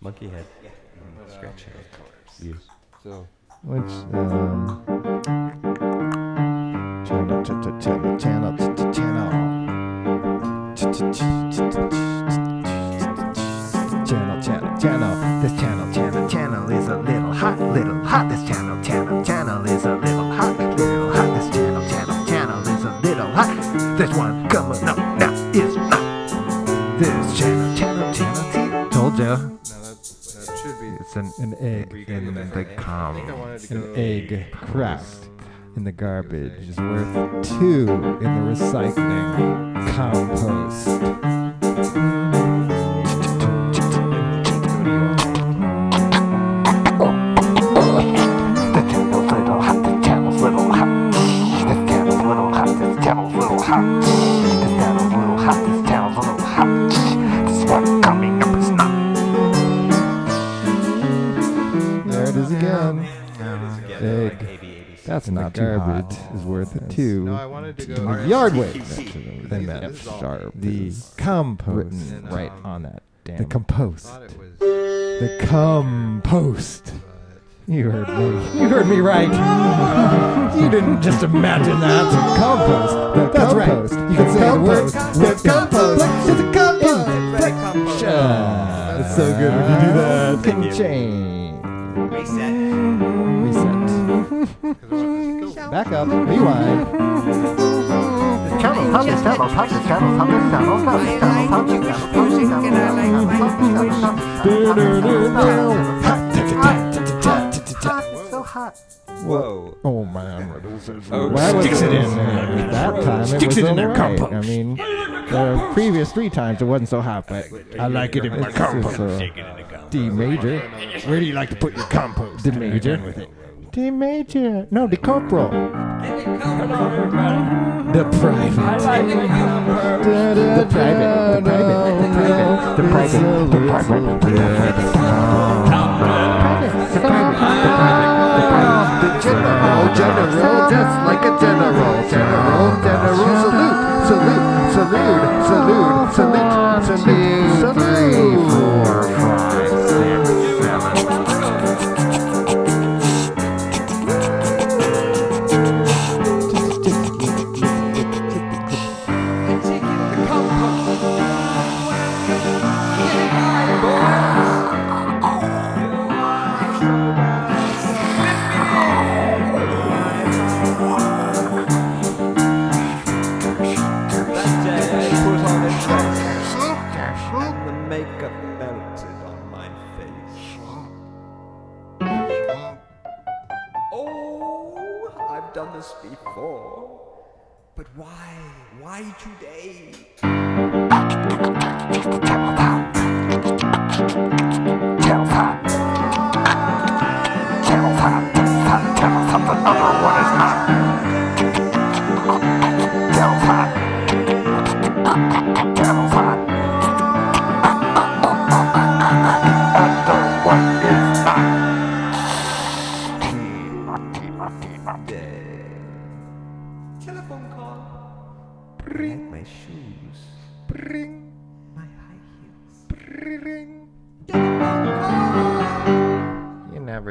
Monkey head. Scratch head. Yes. So Which um, channel, ch- ch- channel, channel, ch- ch- channel, Ch- ch- ch- ch- channel, channel, channel. This channel, channel, channel is a little hot, little hot. This channel, channel, channel is It's an, an egg in the I com. think I wanted to An egg cracked in the garbage is worth two in the recycling compost. Again. Oh, Egg. That's not garbage. Is worth a two. No, I wanted to in go. the yard waste. They They meant meant sharp. the compost written right on that. damn- The compost. it was. The compost. You heard me. You heard me right. you didn't just imagine that. Compost. The That's compost. right. You can say the word. Compost. The compost. It's a compost. It's so good when you do that. Can change. Reset. Reset. Back up. Rewind. Channels, hundreds, channels, so hot. Whoa. Oh man. Oh, Why was sticks it it in in there? That time it was alright. I mean, the previous three times it wasn't so hot, but I like it in my uh, compost. D major. Where do you like to put your compost? D major. D major. No, the corporal. The private. The private. The private. The private. The private. The private. The general, general, just like a general, general, general. Salute, salute, salute, salute, salute, salute, before. But why? Why today? Bring my shoes. Bring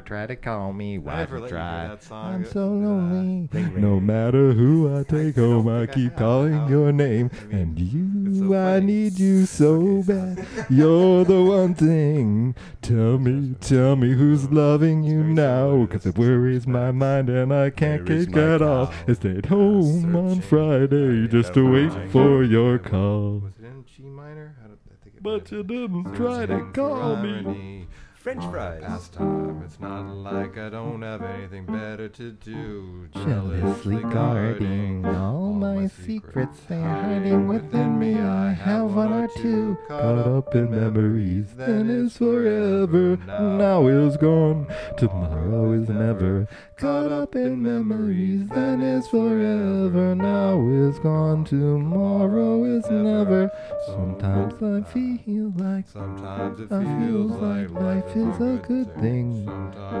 You never try to call me. Would you try? I'm so lonely. No matter who I take home, oh, I think I keep have calling your name. I mean, And you, so I need you so bad. You're the one thing. Tell me, tell me who's loving you now. Cause it worries my mind and I can't Where is get my that off. I stayed home on Friday just to wait for your call. Was it in G minor? I, don't, I think it But you didn't try to call me. Irony French on the fries. Pastime. It's not like I don't have anything better to do. Jealously guarding all my secrets, they're hiding within me. I have one or two caught up in memories. Then is forever, now is gone. Tomorrow is never. Caught up in memories, then is forever, now is gone. Tomorrow is never. Sometimes I feel like Sometimes it feels like life is a good thing.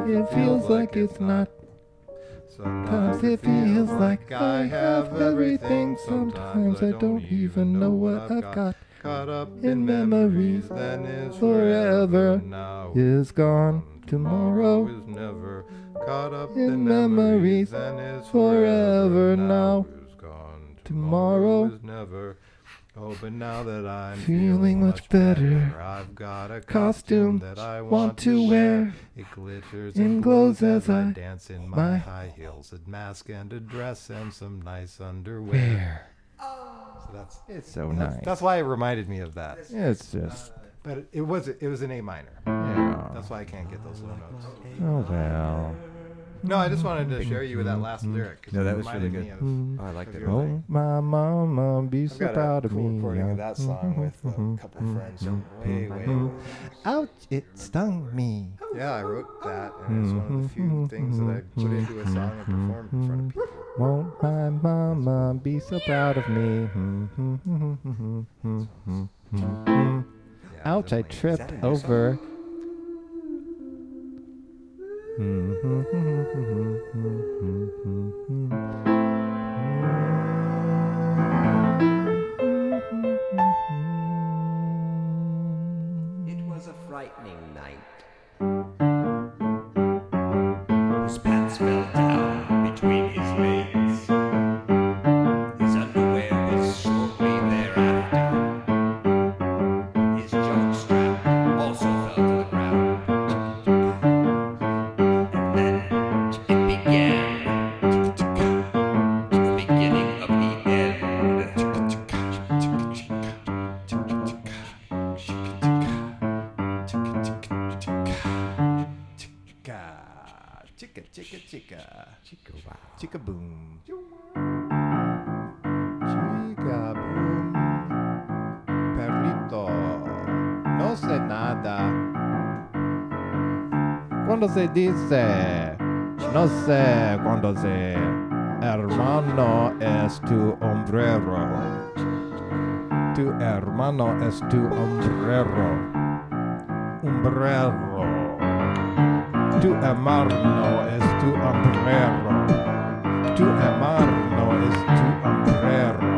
It feels like it's not. Sometimes it feels like I have everything. Sometimes I don't even know what I've got. caught up In memories then is forever. Now is gone. Tomorrow is never caught up in memories then is forever. forever. Now is gone. tomorrow is never. Oh, but now that I'm feeling much better, I've got a costume costume that I want to wear. It glitters and and glows as I I- dance in my- my high heels, a mask and a dress and some nice underwear. Where? So that's It's so that's, nice. that's why it reminded me of that. It's just uh, But it, it was it was an A minor. yeah. That's why I can't get those low notes. Oh well. No, I just wanted to share you with that last lyric. 'cause No, it that was reminded really me good. of- Oh, I like of that. your one. thing. Oh, my mama be I've so got proud a of cool me. recording yeah. of that song with a mm-hmm. couple friends mm-hmm. from way, way. Ouch! It stung me. Yeah, I wrote that, and it's one of the mm-hmm. few things that I put into a song and performed in front of people. Won't my mama be so proud of me? Yeah, Ouch! I definitely. tripped a song? over. It Chica, chica, chica. Chica, chica. Chica, boom. chica boom. Perrito. Não sei nada. Quando se diz. não sei quando se. Hermano es tu hombrero. Tu hermano es tu hombrero. Umbrero. Tu hermano es tu hombrero. Tu hermano es tu hombrero.